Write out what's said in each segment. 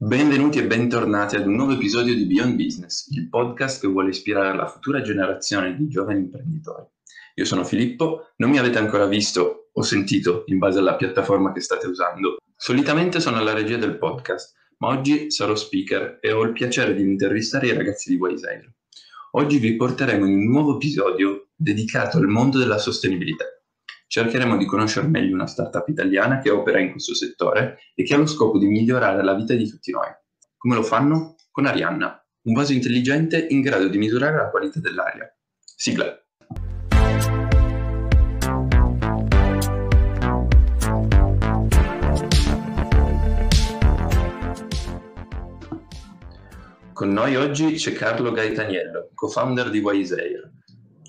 Benvenuti e bentornati ad un nuovo episodio di Beyond Business, il podcast che vuole ispirare la futura generazione di giovani imprenditori. Io sono Filippo, non mi avete ancora visto o sentito in base alla piattaforma che state usando. Solitamente sono alla regia del podcast, ma oggi sarò speaker e ho il piacere di intervistare i ragazzi di Wiseair. Oggi vi porteremo in un nuovo episodio dedicato al mondo della sostenibilità cercheremo di conoscere meglio una startup italiana che opera in questo settore e che ha lo scopo di migliorare la vita di tutti noi. Come lo fanno? Con Arianna, un vaso intelligente in grado di misurare la qualità dell'aria. Sigla. Con noi oggi c'è Carlo Gaetaniello, co-founder di Wiseair.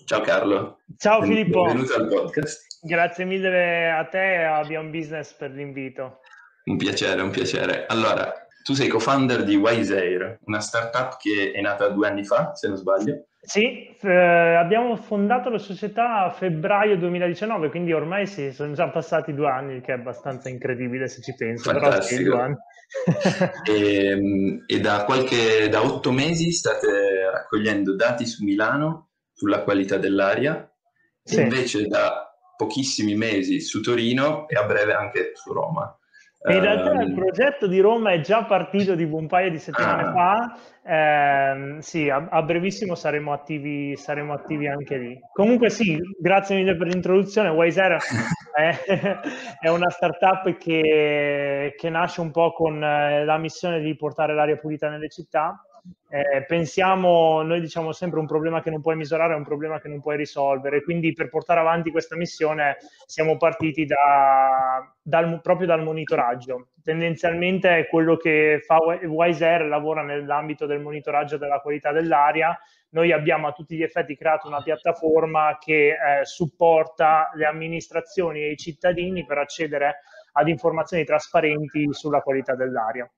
Ciao Carlo. Ciao Filippo. Benvenuto al podcast. Grazie mille a te e a Beyond Business per l'invito. Un piacere, un piacere. Allora, tu sei co-founder di Wiseair, una startup che è nata due anni fa, se non sbaglio. Sì, eh, abbiamo fondato la società a febbraio 2019, quindi ormai sì, sono già passati due anni, che è abbastanza incredibile se ci penso. Fantastico. Però sì, e, ehm, e da, qualche, da otto mesi state raccogliendo dati su Milano sulla qualità dell'aria, sì. invece da pochissimi mesi su Torino e a breve anche su Roma. In realtà um, il progetto di Roma è già partito di un paio di settimane ah. fa, eh, sì, a, a, brevissimo saremo attivi, saremo attivi anche lì. Comunque sì, grazie mille per l'introduzione, Wiser è, è, una startup che, che nasce un po' con eh, la missione di portare l'aria pulita nelle città eh, pensiamo, noi diciamo sempre un problema che non puoi misurare è un problema che non puoi risolvere, quindi per portare avanti questa missione siamo partiti da, dal, proprio dal monitoraggio. Tendenzialmente quello che fa Wiser, lavora nell'ambito del monitoraggio della qualità dell'aria. Noi abbiamo a tutti gli effetti creato una piattaforma che eh, supporta le amministrazioni e i cittadini per accedere ad informazioni trasparenti sulla qualità dell'aria.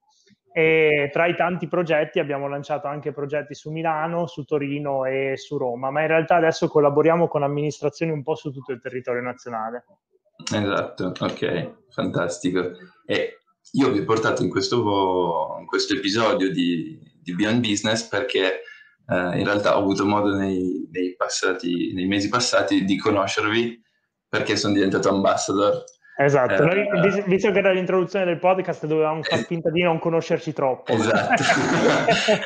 E tra i tanti progetti abbiamo lanciato anche progetti su Milano, su Torino e su Roma, ma in realtà adesso collaboriamo con amministrazioni un po' su tutto il territorio nazionale. Esatto, ok, fantastico. E io vi ho portato in questo, in questo episodio di, di, Beyond Business perché eh, in realtà ho avuto modo nei, nei, passati, nei mesi passati di conoscervi perché sono diventato ambassador Esatto, eh, noi, visto che era l'introduzione del podcast dovevamo far finta di non conoscerci troppo. Esatto,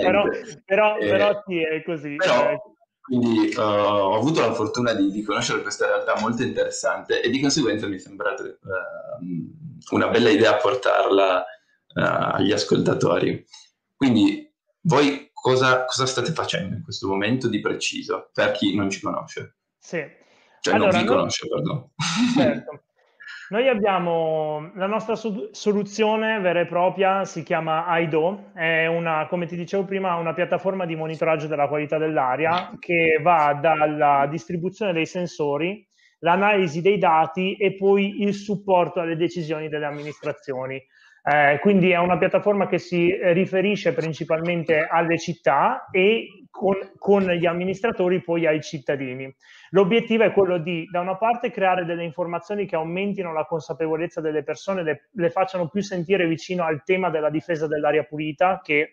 però, però, eh, però, sì, è così. Però, eh. quindi uh, ho avuto la fortuna di, di, conoscere questa realtà molto interessante e di conseguenza mi è sembrata uh, una bella idea portarla uh, agli ascoltatori. Quindi voi cosa, cosa, state facendo in questo momento di preciso, per chi non ci conosce? Sì. Cioè allora, non vi noi... conosce, perdono. Certo. Noi abbiamo la nostra soluzione vera e propria, si chiama IDO, è una, come ti dicevo prima, una piattaforma di monitoraggio della qualità dell'aria che va dalla distribuzione dei sensori, l'analisi dei dati e poi il supporto alle decisioni delle amministrazioni. Eh, quindi è una piattaforma che si riferisce principalmente alle città e con, con, gli amministratori poi ai cittadini. L'obiettivo è quello di, da una parte, creare delle informazioni che aumentino la consapevolezza delle persone, le, le facciano più sentire vicino al tema della difesa dell'aria pulita, che eh,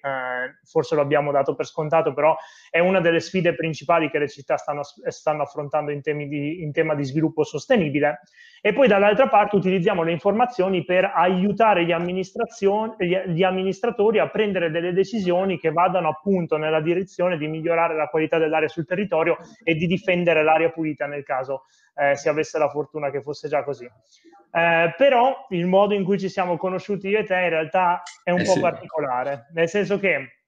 forse lo abbiamo dato per scontato, però è una delle sfide principali che le città stanno, stanno affrontando in, di, in tema di sviluppo sostenibile e poi dall'altra parte utilizziamo le informazioni per aiutare gli, gli, gli amministratori a prendere delle decisioni che vadano appunto nella direzione di migliorare la qualità dell'aria sul territorio e di difendere l'aria pulita nel caso eh, si avesse la fortuna che fosse già così. Eh, però il modo in cui ci siamo conosciuti io e te in realtà è un eh po' sì. particolare, nel senso che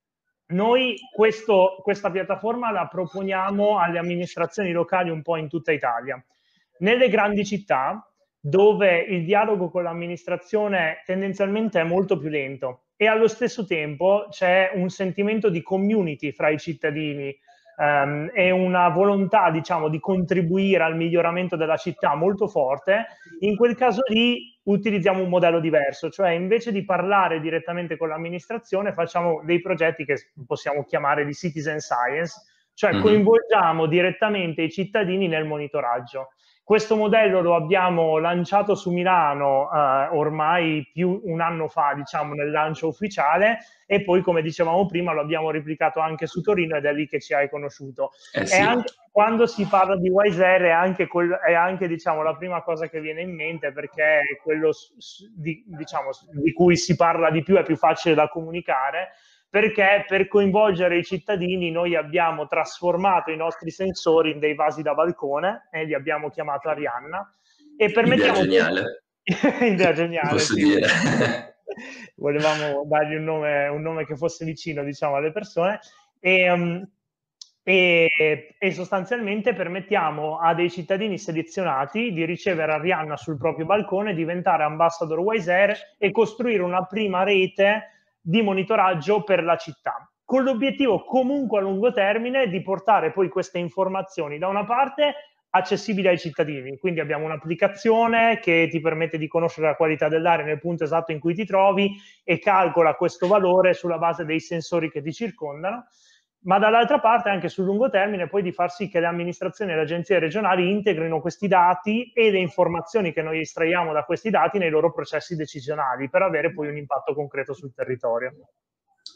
noi questo, questa piattaforma la proponiamo alle amministrazioni locali un po' in tutta Italia. Nelle grandi città, dove il dialogo con l'amministrazione tendenzialmente è molto più lento e allo stesso tempo c'è un sentimento di community fra i cittadini um, e una volontà, diciamo, di contribuire al miglioramento della città molto forte, in quel caso lì utilizziamo un modello diverso, cioè invece di parlare direttamente con l'amministrazione facciamo dei progetti che possiamo chiamare di citizen science, cioè mm-hmm. coinvolgiamo direttamente i cittadini nel monitoraggio Questo modello lo abbiamo lanciato su Milano eh, ormai più un anno fa, diciamo, nel lancio ufficiale e poi, come dicevamo prima, lo abbiamo replicato anche su Torino ed è lì che ci hai conosciuto. Eh sì. anche, quando si parla di Wiser è anche, quel, è anche diciamo, la prima cosa che viene in mente perché è quello di, diciamo, di cui si parla di più, è più facile da comunicare perché per coinvolgere i cittadini noi abbiamo trasformato i nostri sensori in dei vasi da balcone e li abbiamo chiamato Arianna e permettiamo... Idea geniale. Idea geniale. Posso sì. dire. Volevamo dargli un nome, un nome, che fosse vicino, diciamo, alle persone e, um, e, e, sostanzialmente permettiamo a dei cittadini selezionati di ricevere Arianna sul proprio balcone, diventare ambassador Wise e costruire una prima rete di monitoraggio per la città, con l'obiettivo comunque a lungo termine di portare poi queste informazioni da una parte accessibili ai cittadini. Quindi abbiamo un'applicazione che ti permette di conoscere la qualità dell'aria nel punto esatto in cui ti trovi e calcola questo valore sulla base dei sensori che ti circondano ma dall'altra parte anche sul lungo termine poi di far sì che le amministrazioni e le agenzie regionali integrino questi dati e le informazioni che noi estraiamo da questi dati nei loro processi decisionali per avere poi un impatto concreto sul territorio.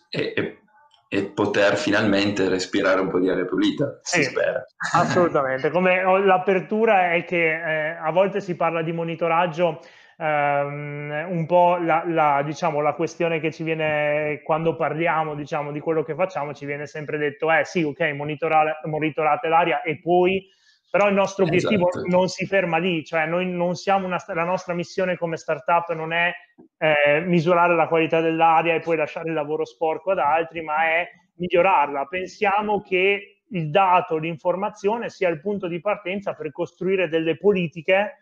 E, e, e poter finalmente respirare un po' di aria pulita, si spera. Assolutamente, come l'apertura è che eh, a volte si parla di monitoraggio Um, un po' la, la, diciamo, la, questione che ci viene quando parliamo diciamo, di quello che facciamo, ci viene sempre detto, eh sì, ok, monitorate l'aria e poi, però il nostro obiettivo esatto. non si ferma lì, cioè noi non siamo una, la nostra missione come startup non è eh, misurare la qualità dell'aria e poi lasciare il lavoro sporco ad altri, ma è migliorarla. Pensiamo che il dato, l'informazione sia il punto di partenza per costruire delle politiche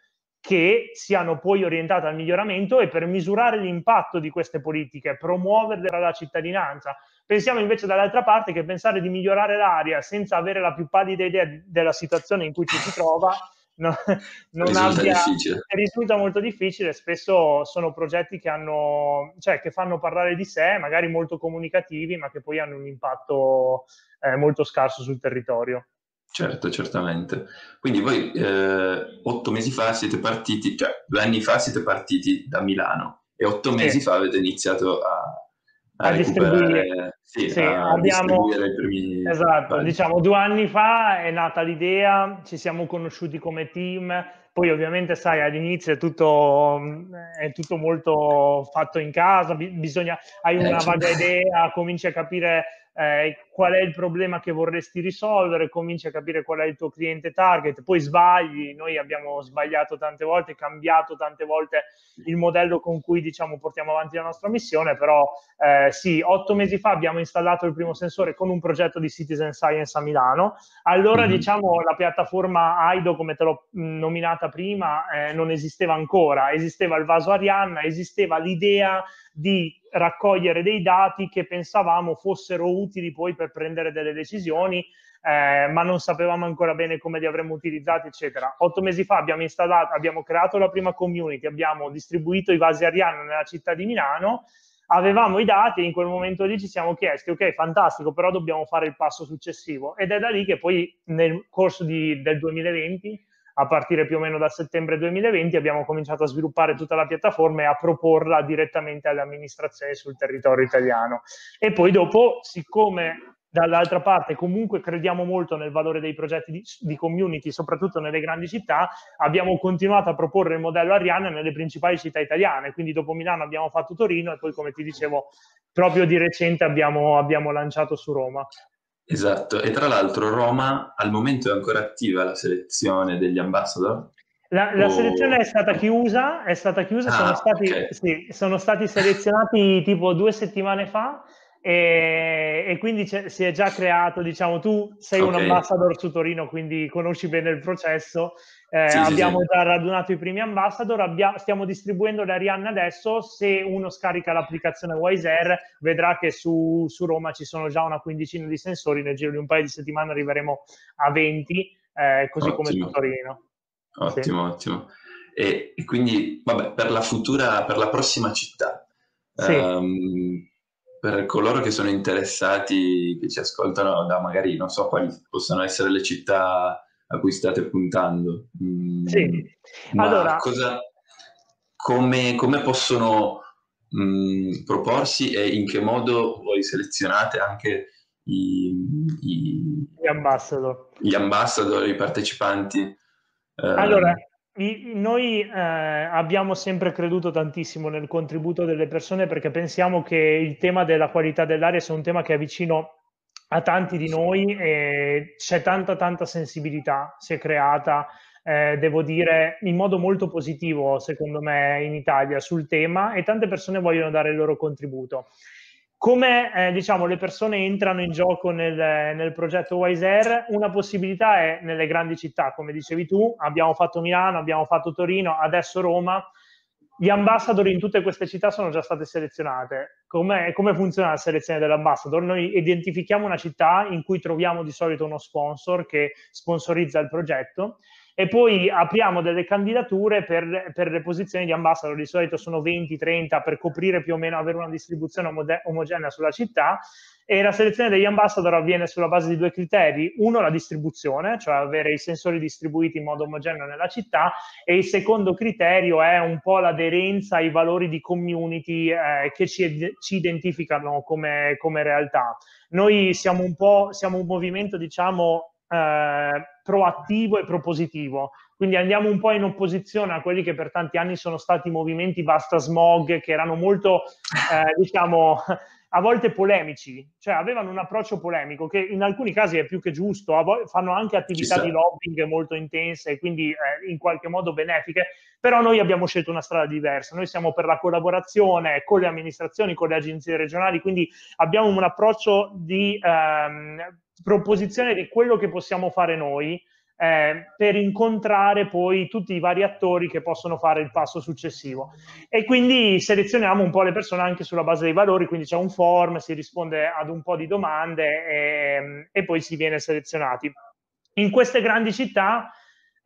che siano poi orientate al miglioramento e per misurare l'impatto di queste politiche, promuoverle tra la cittadinanza. Pensiamo invece dall'altra parte che pensare di migliorare l'aria senza avere la più pallida idea della situazione in cui ci si trova no, non risulta abbia, difficile. risulta molto difficile. Spesso sono progetti che, hanno, cioè, che fanno parlare di sé, magari molto comunicativi, ma che poi hanno un impatto eh, molto scarso sul territorio. Certo, certamente. Quindi voi eh, otto mesi fa siete partiti, cioè due anni fa siete partiti da Milano e otto mesi fa avete iniziato a, a, a distribuire, sì, sì, a abbiamo, distribuire i primi... Esatto, pagini. diciamo due anni fa è nata l'idea, ci siamo conosciuti come team, poi ovviamente sai all'inizio è tutto, è tutto molto fatto in casa, bisogna, hai una eh, vaga idea, cominci a capire eh, qual è il problema che vorresti risolvere, cominci a capire qual è il tuo cliente target, poi sbagli, noi abbiamo sbagliato tante volte, cambiato tante volte il modello con cui diciamo portiamo avanti la nostra missione, però eh, sì, otto mesi fa abbiamo installato il primo sensore con un progetto di Citizen Science a Milano, allora mm-hmm. diciamo la piattaforma AIDO come te l'ho nominata prima eh, non esisteva ancora, esisteva il vaso Arianna, esisteva l'idea di raccogliere dei dati che pensavamo fossero utili poi per prendere delle decisioni, eh, ma non sapevamo ancora bene come li avremmo utilizzati, eccetera. Otto mesi fa abbiamo installato, abbiamo creato la prima community, abbiamo distribuito i vasi Ariano nella città di Milano, avevamo i dati e in quel momento lì ci siamo chiesti, ok, fantastico, però dobbiamo fare il passo successivo. Ed è da lì che poi nel corso di, del 2020 a partire più o meno da settembre 2020 abbiamo cominciato a sviluppare tutta la piattaforma e a proporla direttamente alle amministrazioni sul territorio italiano. E poi dopo, siccome dall'altra parte comunque crediamo molto nel valore dei progetti di, di, community, soprattutto nelle grandi città, abbiamo continuato a proporre il modello Ariane nelle principali città italiane, quindi dopo Milano abbiamo fatto Torino e poi come ti dicevo proprio di recente abbiamo, abbiamo lanciato su Roma. Esatto, e tra l'altro Roma al momento è ancora attiva la selezione degli ambassador? La, la o... selezione è stata chiusa, è stata chiusa, ah, sono, stati, okay. sì, sono stati selezionati tipo due settimane fa e, e quindi si è già creato, diciamo, tu sei okay. un ambassador su Torino, quindi conosci bene il processo eh, sì, abbiamo sì, già radunato i primi ambassador, abbia, stiamo distribuendo le Arianne adesso. Se uno scarica l'applicazione Wiser, vedrà che su, su, Roma ci sono già una quindicina di sensori. Nel giro di un paio di settimane arriveremo a 20, eh, così ottimo. come su Torino. Ottimo, ottimo. E, e, quindi, vabbè, per la futura, per la prossima città, um, per coloro che sono interessati, che ci ascoltano da magari, non so quali possono essere le città a cui state puntando. Mm, sì. allora, cosa, come, come, possono mh, mm, proporsi e in che modo voi selezionate anche i, i, gli ambassador, gli ambassador, i partecipanti? Eh, allora, noi eh, abbiamo sempre creduto tantissimo nel contributo delle persone perché pensiamo che il tema della qualità dell'aria sia un tema che è vicino a tanti di noi e c'è tanta tanta sensibilità, si è creata, eh, devo dire, in modo molto positivo secondo me in Italia sul tema e tante persone vogliono dare il loro contributo. Come eh, diciamo, le persone entrano in gioco nel, nel progetto Wise Una possibilità è nelle grandi città, come dicevi tu, abbiamo fatto Milano, abbiamo fatto Torino, adesso Roma. Gli ambassador in tutte queste città sono già state selezionate. Come, come funziona la selezione dell'ambassador? Noi identifichiamo una città in cui troviamo di solito uno sponsor che sponsorizza il progetto e poi apriamo delle candidature per, per, le posizioni di ambassador, di solito sono 20-30 per coprire più o meno, avere una distribuzione omode- omogenea sulla città. E la selezione degli ambassador avviene sulla base di due criteri, uno la distribuzione, cioè avere i sensori distribuiti in modo omogeneo nella città. E il secondo criterio è un po' l'aderenza ai valori di community eh, che ci, ci identificano come, come realtà. Noi siamo un po' siamo un movimento, diciamo, eh, proattivo e propositivo. Quindi andiamo un po' in opposizione a quelli che per tanti anni sono stati movimenti basta smog, che erano molto, eh, diciamo, a volte polemici, cioè avevano un approccio polemico che in alcuni casi è più che giusto, fanno anche attività di lobbying molto intense e quindi eh, in qualche modo benefiche, però noi abbiamo scelto una strada diversa, noi siamo per la collaborazione con le amministrazioni, con le agenzie regionali, quindi abbiamo un approccio di ehm, proposizione di quello che possiamo fare noi eh, per incontrare poi tutti i vari attori che possono fare il passo successivo. E quindi selezioniamo un po' le persone anche sulla base dei valori, quindi c'è un form, si risponde ad un po' di domande e, e poi si viene selezionati. In queste grandi città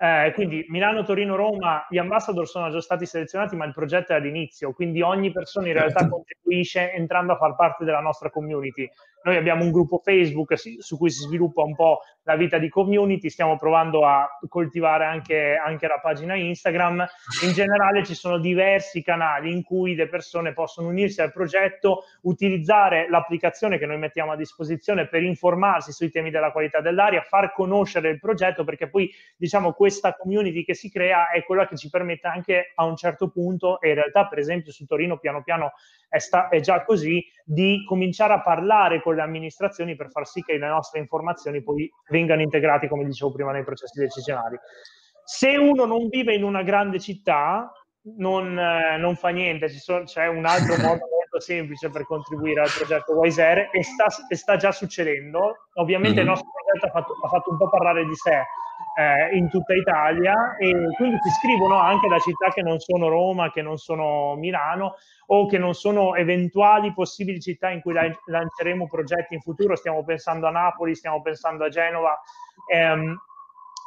eh, quindi Milano, Torino, Roma, gli ambassador sono già stati selezionati, ma il progetto è all'inizio, quindi ogni persona in realtà certo. contribuisce entrando a far parte della nostra community. Noi abbiamo un gruppo Facebook su cui si sviluppa un po' la vita di community, stiamo provando a coltivare anche, anche, la pagina Instagram. In generale ci sono diversi canali in cui le persone possono unirsi al progetto, utilizzare l'applicazione che noi mettiamo a disposizione per informarsi sui temi della qualità dell'aria, far conoscere il progetto, perché poi diciamo questa community che si crea è quella che ci permette anche a un certo punto, e in realtà per esempio su Torino piano piano è, sta, è già così, di cominciare a parlare con le amministrazioni per far sì che le nostre informazioni poi vengano integrate, come dicevo prima, nei processi decisionali. Se uno non vive in una grande città, non, eh, non fa niente, sono, c'è un altro modo molto semplice per contribuire al progetto Wiser e sta, e sta già succedendo. Ovviamente mm-hmm. il nostro progetto ha fatto, ha fatto un po' parlare di sé eh, in tutta Italia e quindi si scrivono anche da città che non sono Roma, che non sono Milano o che non sono eventuali possibili città in cui lanceremo progetti in futuro. Stiamo pensando a Napoli, stiamo pensando a Genova. Ehm,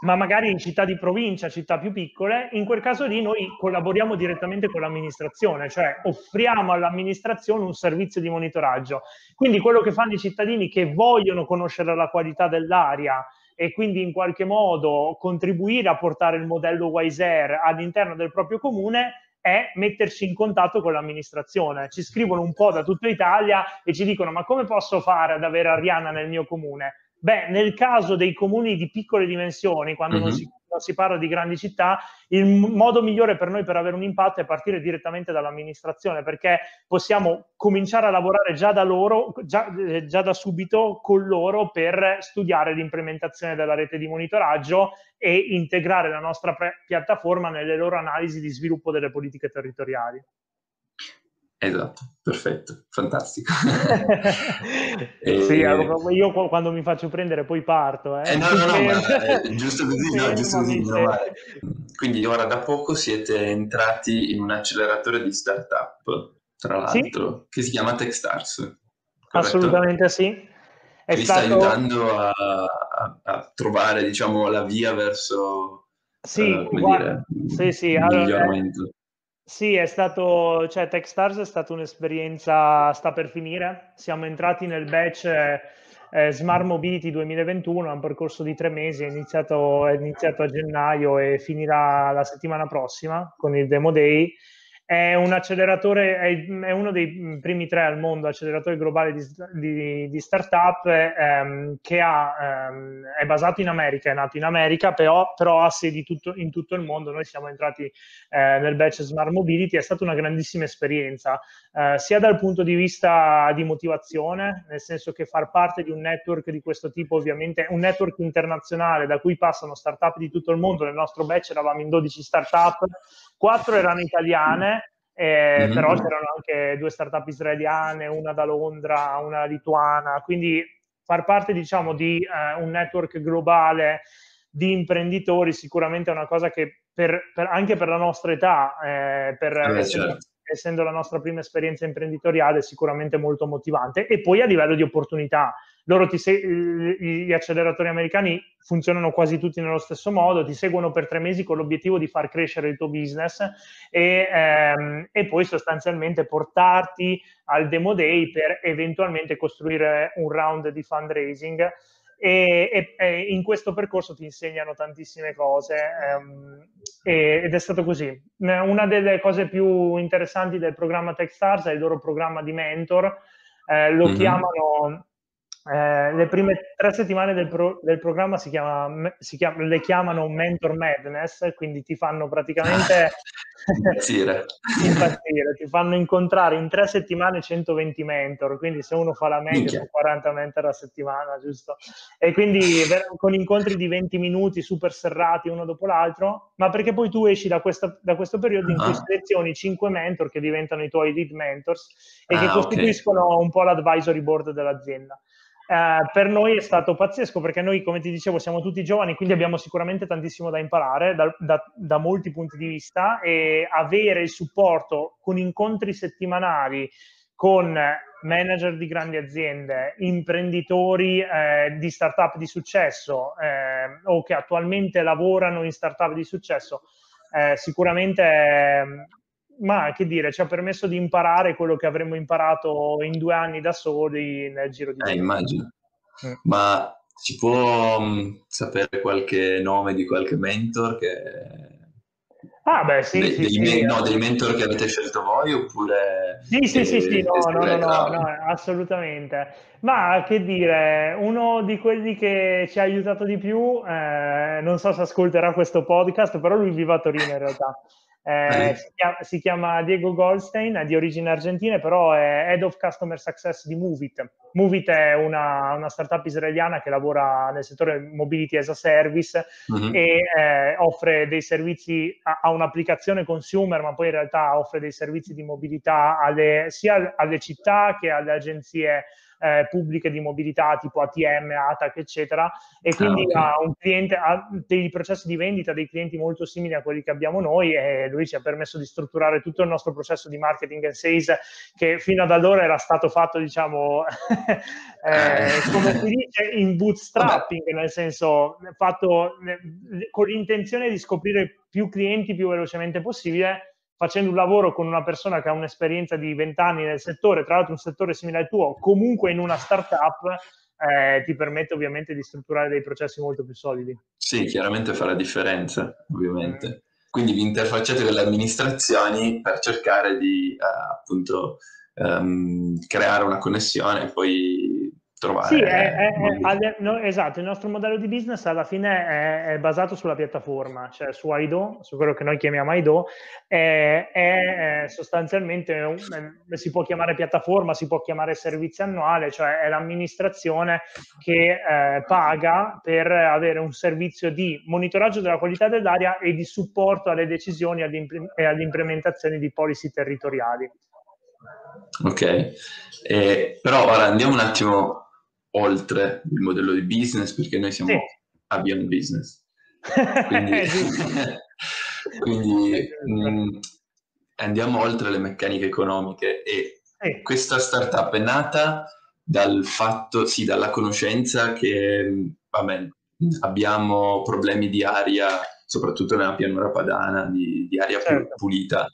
ma magari in città di provincia, città più piccole, in quel caso lì noi collaboriamo direttamente con l'amministrazione, cioè offriamo all'amministrazione un servizio di monitoraggio. Quindi quello che fanno i cittadini che vogliono conoscere la qualità dell'aria e quindi in qualche modo contribuire a portare il modello Wise Air all'interno del proprio comune è metterci in contatto con l'amministrazione. Ci scrivono un po' da tutta Italia e ci dicono ma come posso fare ad avere Ariana nel mio comune? Beh, nel caso dei comuni di piccole dimensioni, quando mm-hmm. non, si, si, parla di grandi città, il modo migliore per noi per avere un impatto è partire direttamente dall'amministrazione, perché possiamo cominciare a lavorare già da loro, già, eh, già da subito con loro per studiare l'implementazione della rete di monitoraggio e integrare la nostra pre- piattaforma nelle loro analisi di sviluppo delle politiche territoriali. Esatto, perfetto, fantastico. e... Sì, io quando mi faccio prendere poi parto. Eh. Eh, no, no, no, ma, eh, giusto così, no, giusto così no, Quindi ora da poco siete entrati in un acceleratore di startup, tra l'altro, sì? che si chiama Techstars. Corretto? Assolutamente sì. È che stato... sta aiutando a, a, a, trovare, diciamo, la via verso... Sì, uh, guarda, dire, sì, sì. Allora, sì, è stato, cioè Techstars è stata un'esperienza, sta per finire, siamo entrati nel batch eh, Smart Mobility 2021, è un percorso di tre mesi, è iniziato, è iniziato a gennaio e finirà la settimana prossima con il Demo Day è un acceleratore, è, uno dei primi tre al mondo acceleratori globali di, di, di startup ehm, che ha, ehm, è basato in America, è nato in America, però, però ha sedi tutto, in tutto il mondo. Noi siamo entrati eh, nel batch Smart Mobility, è stata una grandissima esperienza, eh, sia dal punto di vista di motivazione, nel senso che far parte di un network di questo tipo, ovviamente, un network internazionale da cui passano startup di tutto il mondo. Nel nostro batch eravamo in 12 startup, 4 erano italiane eh, mm-hmm. però c'erano anche due startup israeliane, una da Londra, una lituana, quindi far parte diciamo di eh, un network globale di imprenditori sicuramente è una cosa che per, per, anche per la nostra età, eh, per, eh, essendo, certo. essendo la nostra prima esperienza imprenditoriale, è sicuramente molto motivante e poi a livello di opportunità loro ti se- gli acceleratori americani funzionano quasi tutti nello stesso modo, ti seguono per tre mesi con l'obiettivo di far crescere il tuo business e, ehm, e poi sostanzialmente portarti al demo day per eventualmente costruire un round di fundraising. E, e, e, in questo percorso ti insegnano tantissime cose ehm, ed è stato così. Una delle cose più interessanti del programma Techstars è il loro programma di mentor, eh, lo mm-hmm. chiamano eh, le prime tre settimane del, pro, del programma si chiama, si chiama, le chiamano Mentor Madness, quindi ti fanno praticamente impazzire. impazzire, ti fanno incontrare in tre settimane 120 mentor, quindi se uno fa la media sono 40 mentor a settimana, giusto? E quindi con incontri di 20 minuti super serrati uno dopo l'altro, ma perché poi tu esci da, questa, da questo periodo in cui ah. selezioni 5 mentor che diventano i tuoi lead mentors e ah, che costituiscono okay. un po' l'advisory board dell'azienda. Eh, per noi è stato pazzesco perché noi, come ti dicevo, siamo tutti giovani, quindi abbiamo sicuramente tantissimo da imparare da, da, da molti punti di vista e avere il supporto con incontri settimanali con manager di grandi aziende, imprenditori eh, di startup di successo eh, o che attualmente lavorano in startup di successo, eh, sicuramente ma che dire, ci ha permesso di imparare quello che avremmo imparato in due anni da soli nel giro di... Eh, immagino. Mm. Ma si può um, sapere qualche nome di qualche mentor che... Ah, beh, sì, De, sì, dei, sì, me- no, dei mentor che avete scelto voi oppure... Sì, sì, sì, sì, no, no, no, no, no, assolutamente. Ma che dire, uno di quelli che ci ha aiutato di più, eh, non so se ascolterà questo podcast, però lui vive a Torino in realtà. Eh, si, chiama, si, chiama, Diego Goldstein, è di origine argentina, però è Head of Customer Success di Movit. Movit è una, una startup israeliana che lavora nel settore mobility as a service uh-huh. e eh, offre dei servizi, ha, un'applicazione consumer, ma poi in realtà offre dei servizi di mobilità alle, sia alle città che alle agenzie eh, pubbliche di mobilità tipo ATM, ATAC, eccetera, e ah, quindi ah, okay. ha un cliente, ha dei processi di vendita dei clienti molto simili a quelli che abbiamo noi e lui ci ha permesso di strutturare tutto il nostro processo di marketing e sales che fino ad allora era stato fatto, diciamo, eh, come si dice, in bootstrapping, nel senso fatto con l'intenzione di scoprire più clienti più velocemente possibile facendo un lavoro con una persona che ha un'esperienza di 20 anni nel settore, tra l'altro un settore simile al tuo, comunque in una startup, eh, ti permette ovviamente di strutturare dei processi molto più solidi. Sì, chiaramente fa la differenza, ovviamente. Quindi vi interfacciate con le amministrazioni per cercare di eh, appunto um, creare una connessione e poi trovare. Sì, è, è, è, no, esatto, il nostro modello di business alla fine è, basato sulla piattaforma, cioè su Aido, su quello che noi chiamiamo Aido, è, sostanzialmente, si può chiamare piattaforma, si può chiamare servizio annuale, cioè è l'amministrazione che eh, paga per avere un servizio di monitoraggio della qualità dell'aria e di supporto alle decisioni e alle implementazioni di policy territoriali. Ok, eh, però ora andiamo un attimo oltre il modello di business perché noi siamo sì. a Beyond Business. Quindi, quindi mh, mm, andiamo oltre le meccaniche economiche e sì. questa startup è nata dal fatto, sì, dalla conoscenza che vabbè, abbiamo problemi di aria, soprattutto nella pianura padana, di, di aria certo. pulita.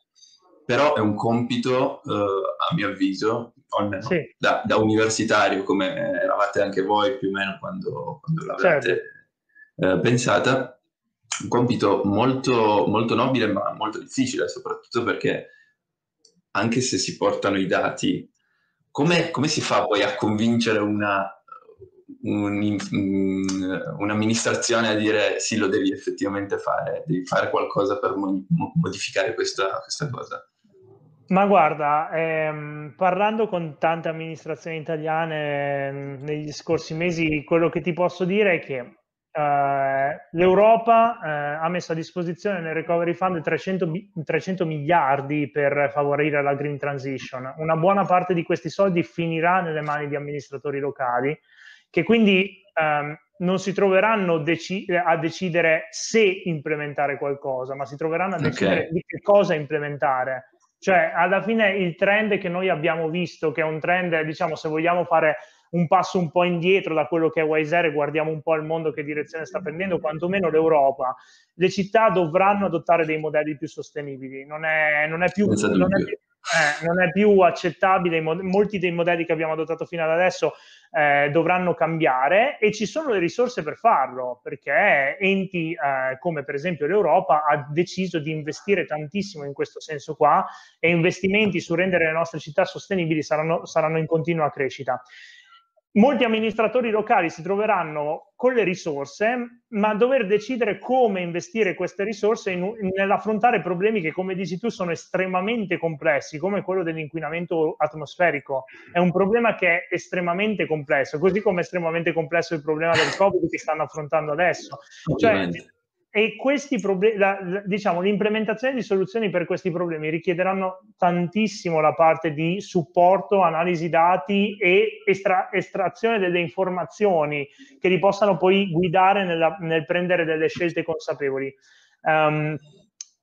Però è un compito, eh, a mio avviso, sì. da, da, universitario, come eravate anche voi più o meno quando, quando l'avete certo. eh, pensata, un compito molto, molto nobile ma molto difficile, soprattutto perché anche se si portano i dati, come, come si fa poi a convincere una, un, un'amministrazione a dire sì, lo devi effettivamente fare, devi fare qualcosa per modificare questa, questa cosa? Ma guarda, ehm, parlando con tante amministrazioni italiane ehm, negli scorsi mesi, quello che ti posso dire è che eh, l'Europa eh, ha messo a disposizione nel Recovery Fund 300, 300, miliardi per favorire la green transition. Una buona parte di questi soldi finirà nelle mani di amministratori locali che quindi ehm, non si troveranno deci- a decidere se implementare qualcosa, ma si troveranno a decidere okay. di che cosa implementare. Cioè, alla fine il trend che noi abbiamo visto, che è un trend, diciamo, se vogliamo fare un passo un po' indietro da quello che è Wiser e guardiamo un po' il mondo che direzione sta prendendo, quantomeno l'Europa, le città dovranno adottare dei modelli più sostenibili. Non è, non è, più, non è, eh, non è più accettabile, molti dei modelli che abbiamo adottato fino ad adesso eh, dovranno cambiare e ci sono le risorse per farlo, perché enti eh, come per esempio l'Europa ha deciso di investire tantissimo in questo senso qua e investimenti su rendere le nostre città sostenibili saranno, saranno in continua crescita molti amministratori locali si troveranno con le risorse, ma dover decidere come investire queste risorse in, nell'affrontare problemi che, come dici tu, sono estremamente complessi, come quello dell'inquinamento atmosferico. È un problema che è estremamente complesso, così come è estremamente complesso il problema del Covid che stanno affrontando adesso. Cioè, e questi problemi, diciamo, l'implementazione di soluzioni per questi problemi richiederanno tantissimo la parte di supporto, analisi dati e estra, estrazione delle informazioni che li possano poi guidare nella, nel prendere delle scelte consapevoli. Um,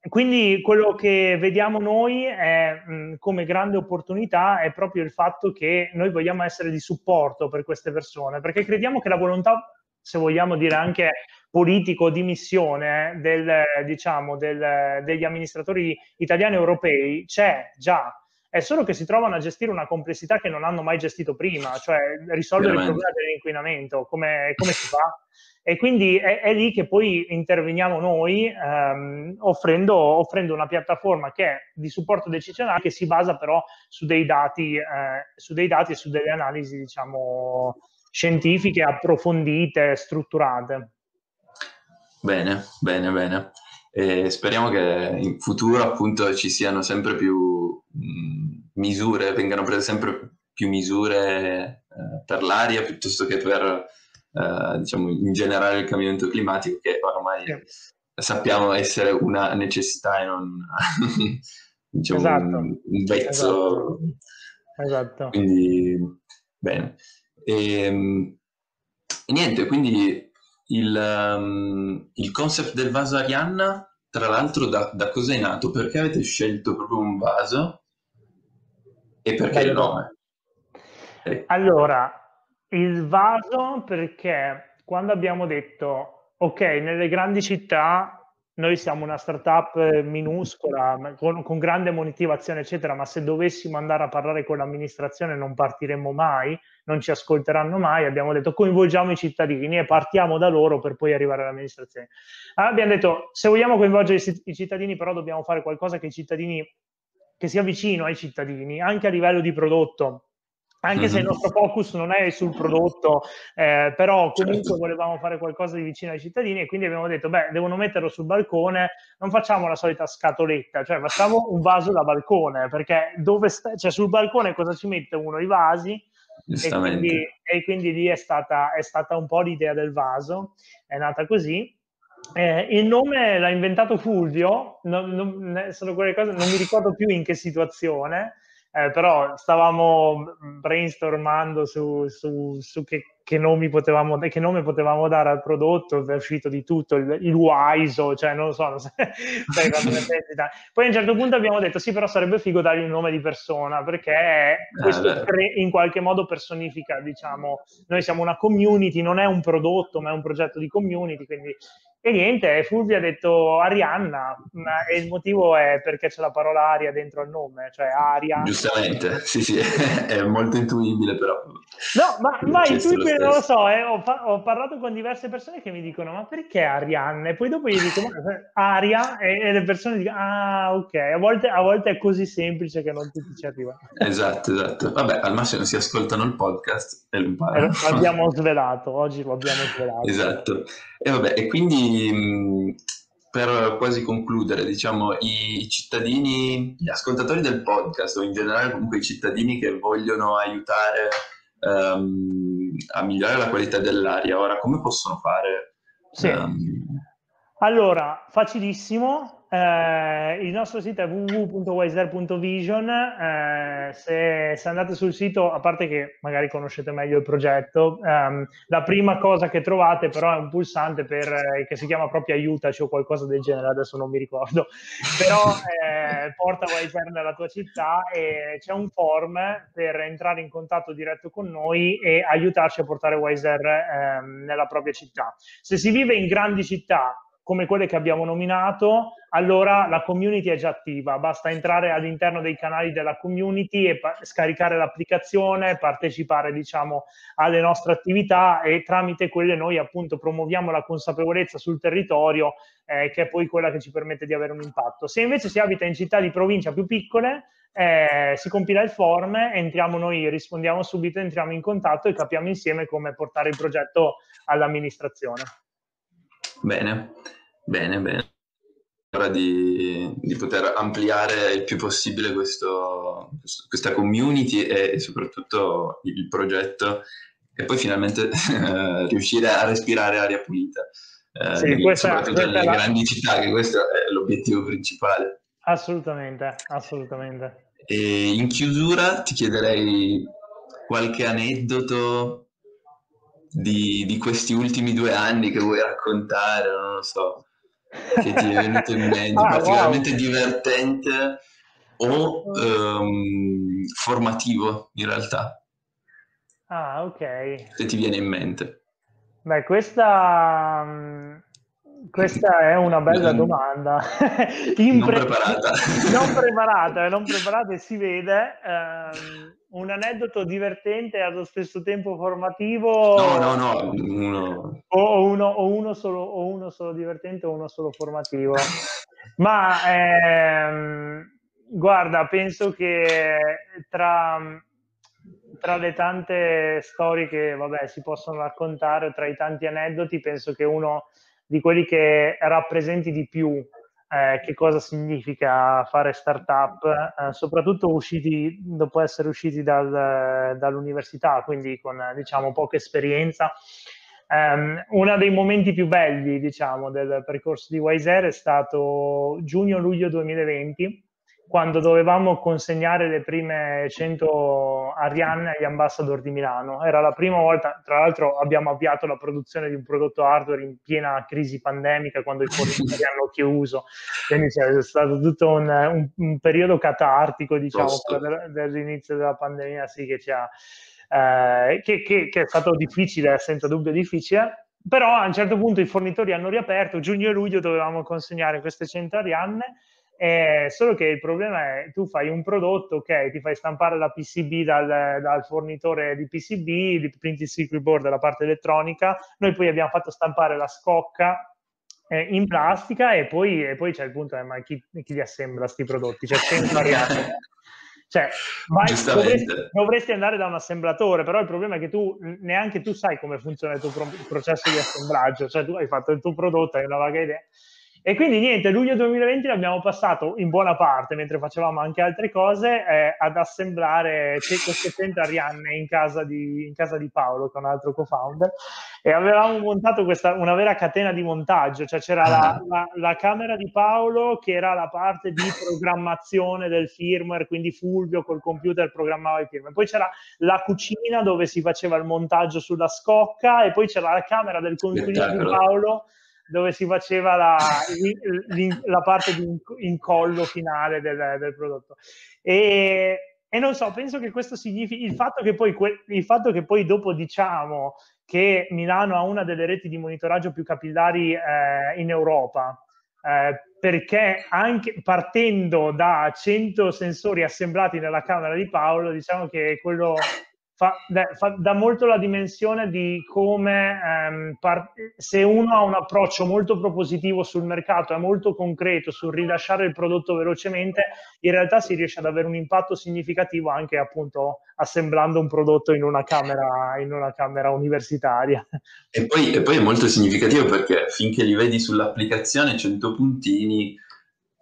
quindi quello che vediamo noi è, mh, come grande opportunità è proprio il fatto che noi vogliamo essere di supporto per queste persone, perché crediamo che la volontà, se vogliamo dire anche politico di missione del, diciamo, del, degli amministratori italiani e europei c'è già, è solo che si trovano a gestire una complessità che non hanno mai gestito prima, cioè risolvere Veramente. il problema dell'inquinamento, come, come si fa? E quindi è, è, lì che poi interveniamo noi ehm, offrendo, offrendo, una piattaforma che è di supporto decisionale che si basa però su dei dati, eh, su dei dati e su delle analisi diciamo, scientifiche approfondite, strutturate. Bene, bene, bene. E speriamo che in futuro appunto ci siano sempre più mh, misure, vengano prese sempre più misure eh, per l'aria piuttosto che per eh, diciamo in generale il cambiamento climatico che ormai sì. sappiamo essere una necessità e non diciamo esatto. un, un vezzo. Esatto. esatto. Quindi bene. E, ehm, e niente, quindi il, um, il concept del vaso Arianna, tra l'altro, da, da cosa è nato? Perché avete scelto proprio un vaso e perché il nome? Eh. Allora, il vaso perché quando abbiamo detto, ok, nelle grandi città noi siamo una startup minuscola, con, con, grande motivazione, eccetera, ma se dovessimo andare a parlare con l'amministrazione non partiremmo mai, non ci ascolteranno mai. Abbiamo detto coinvolgiamo i cittadini e partiamo da loro per poi arrivare all'amministrazione. Allora abbiamo detto se vogliamo coinvolgere i cittadini, però dobbiamo fare qualcosa che cittadini che sia vicino ai cittadini, anche a livello di prodotto anche mm-hmm. se il mhm. nostro focus non è sul prodotto, eh, però comunque certo. volevamo fare qualcosa di vicino ai cittadini e quindi abbiamo detto, beh, devono metterlo sul balcone, non facciamo la solita scatoletta, cioè facciamo un vaso da balcone, perché dove sta, cioè sul balcone cosa ci mette uno? I vasi, e quindi, e quindi, lì è stata, è stata un po' l'idea del vaso, è nata così. Eh, il nome l'ha inventato Fulvio, non, non, sono quelle cose, non mi ricordo più in che situazione, eh, però stavamo brainstormando su, su, su che, che, nomi potevamo, che nome potevamo dare al prodotto, è uscito di tutto, il, il Wiso, cioè non lo so, non so poi a un certo punto abbiamo detto sì, però sarebbe figo dargli un nome di persona, perché eh, questo in qualche modo personifica, diciamo, noi siamo una community, non è un prodotto, ma è un progetto di community, quindi E niente, Fulvio ha detto Arianna, e il motivo è perché c'è la parola aria dentro al nome, cioè aria. Giustamente, sì, sì, è molto intuibile però. No, ma, ma intuibile non lo so, eh. ho, fa- ho, parlato con diverse persone che mi dicono ma perché Arianna? E poi dopo gli dico ma, aria e, e, le persone dicono ah ok, a volte, a volte, è così semplice che non tutti ci arrivano. Esatto, esatto. Vabbè, al massimo si ascoltano il podcast e lo imparano. Eh, l'abbiamo svelato, oggi lo abbiamo svelato. Esatto. E vabbè, e quindi per quasi concludere, diciamo, i cittadini, gli ascoltatori del podcast o in generale comunque i cittadini che vogliono aiutare um, a migliorare la qualità dell'aria, ora come possono fare? Sì. Um... Allora, facilissimo, eh, il nostro sito è www.wiser.vision. Eh, se, se, andate sul sito, a parte che magari conoscete meglio il progetto, ehm, la prima cosa che trovate però è un pulsante per, eh, che si chiama proprio aiutaci o qualcosa del genere, adesso non mi ricordo, però eh, porta Wiser nella tua città e c'è un form per entrare in contatto diretto con noi e aiutarci a portare Wiser ehm, nella propria città. Se si vive in grandi città, come quelle che abbiamo nominato, allora la community è già attiva, basta entrare all'interno dei canali della community e scaricare l'applicazione, partecipare diciamo alle nostre attività e tramite quelle noi appunto promuoviamo la consapevolezza sul territorio eh, che è poi quella che ci permette di avere un impatto. Se invece si abita in città di provincia più piccole, eh, si compila il form, entriamo noi, rispondiamo subito, entriamo in contatto e capiamo insieme come portare il progetto all'amministrazione. Bene. Bene, bene. Ora di, di, poter ampliare il più possibile questo, questa community e, soprattutto il progetto e poi finalmente eh, riuscire a respirare aria pulita. Eh, sì, questa, soprattutto nelle la... grandi città, che questo è l'obiettivo principale. Assolutamente, assolutamente. E in chiusura ti chiederei qualche aneddoto di, di questi ultimi due anni che vuoi raccontare, non lo so che ti è venuto in mente, ah, particolarmente wow. divertente o um, formativo in realtà? Ah, ok. Se ti viene in mente. Beh, questa, mm, questa è una bella domanda. non preparata. non preparata, non preparata e si vede. Um, un aneddoto divertente e allo stesso tempo formativo? No, no, no. Uno... O, uno, o, uno solo, o uno solo divertente o uno solo formativo. Ma ehm, guarda, penso che tra, tra le tante storie che vabbè, si possono raccontare, tra i tanti aneddoti, penso che uno di quelli che rappresenti di più eh, che cosa significa fare startup, eh, soprattutto usciti, dopo essere usciti dal, dall'università, quindi con diciamo poca esperienza. Um, uno dei momenti più belli, diciamo, del percorso di Wiser è stato giugno-luglio 2020, quando dovevamo consegnare le prime 100 Ariane agli ambassador di Milano. Era la prima volta, tra l'altro abbiamo avviato la produzione di un prodotto hardware in piena crisi pandemica, quando i fornitori hanno chiuso, quindi c'è stato tutto un, un, un periodo catartico, diciamo, dell'inizio della pandemia, sì, che, ci ha, eh, che, che, che è stato difficile, senza dubbio difficile, però a un certo punto i fornitori hanno riaperto, giugno e luglio dovevamo consegnare queste 100 Arianne, eh, solo che il problema è tu fai un prodotto, ok, ti fai stampare la PCB dal, dal fornitore di PCB, di printed circuit board, la parte elettronica, noi poi abbiamo fatto stampare la scocca eh, in plastica e poi, e poi, c'è il punto, eh, ma chi, chi li assembla questi prodotti? Variato. Cioè, vai, dovresti, dovresti, andare da un assemblatore, però il problema è che tu neanche tu sai come funziona il tuo pro- processo di assemblaggio, cioè tu hai fatto il tuo prodotto, hai una vaga idea, e quindi niente, luglio 2020 l'abbiamo passato in buona parte, mentre facevamo anche altre cose, eh, ad assemblare queste 100 Arianne in casa, di, in casa di Paolo, che è un altro co-founder, e avevamo montato questa, una vera catena di montaggio, cioè c'era la, ah. la, la, camera di Paolo che era la parte di programmazione del firmware, quindi Fulvio col computer programmava il firmware, poi c'era la cucina dove si faceva il montaggio sulla scocca e poi c'era la camera del consiglio di Paolo dove si faceva la, la parte di incollo finale del, del prodotto. E, e, non so, penso che questo significhi il fatto che poi, fatto che poi dopo diciamo che Milano ha una delle reti di monitoraggio più capillari eh, in Europa. Eh, perché anche partendo da 100 sensori assemblati nella camera di Paolo, diciamo che quello fa, fa, dà molto la dimensione di come ehm, par- se uno ha un approccio molto propositivo sul mercato, è molto concreto sul rilasciare il prodotto velocemente, in realtà si riesce ad avere un impatto significativo anche appunto assemblando un prodotto in una camera, in una camera universitaria. E poi, e poi è molto significativo perché finché li vedi sull'applicazione 100 puntini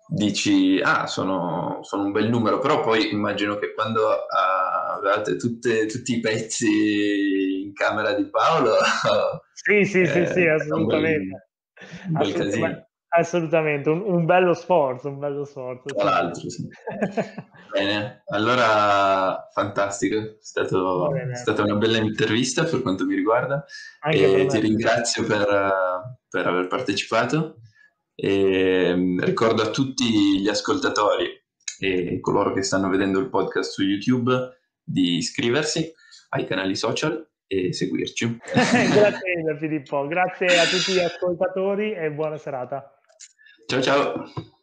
dici ah sono, sono, un bel numero però poi immagino che quando uh, avevate tutte, tutti i pezzi in camera di Paolo. Sì sì eh, sì sì assolutamente. un bel, un assolutamente, assolutamente. Un, un, bello sforzo un bello sforzo tra l'altro sì. bene allora fantastico è, stato, è, stata una bella intervista per quanto mi riguarda. E ti ringrazio per, per aver partecipato. E mm, ricordo a tutti gli ascoltatori e coloro che stanno vedendo il podcast su YouTube di iscriversi ai canali social e seguirci. grazie Filippo, grazie a tutti gli ascoltatori e buona serata. Ciao ciao.